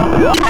you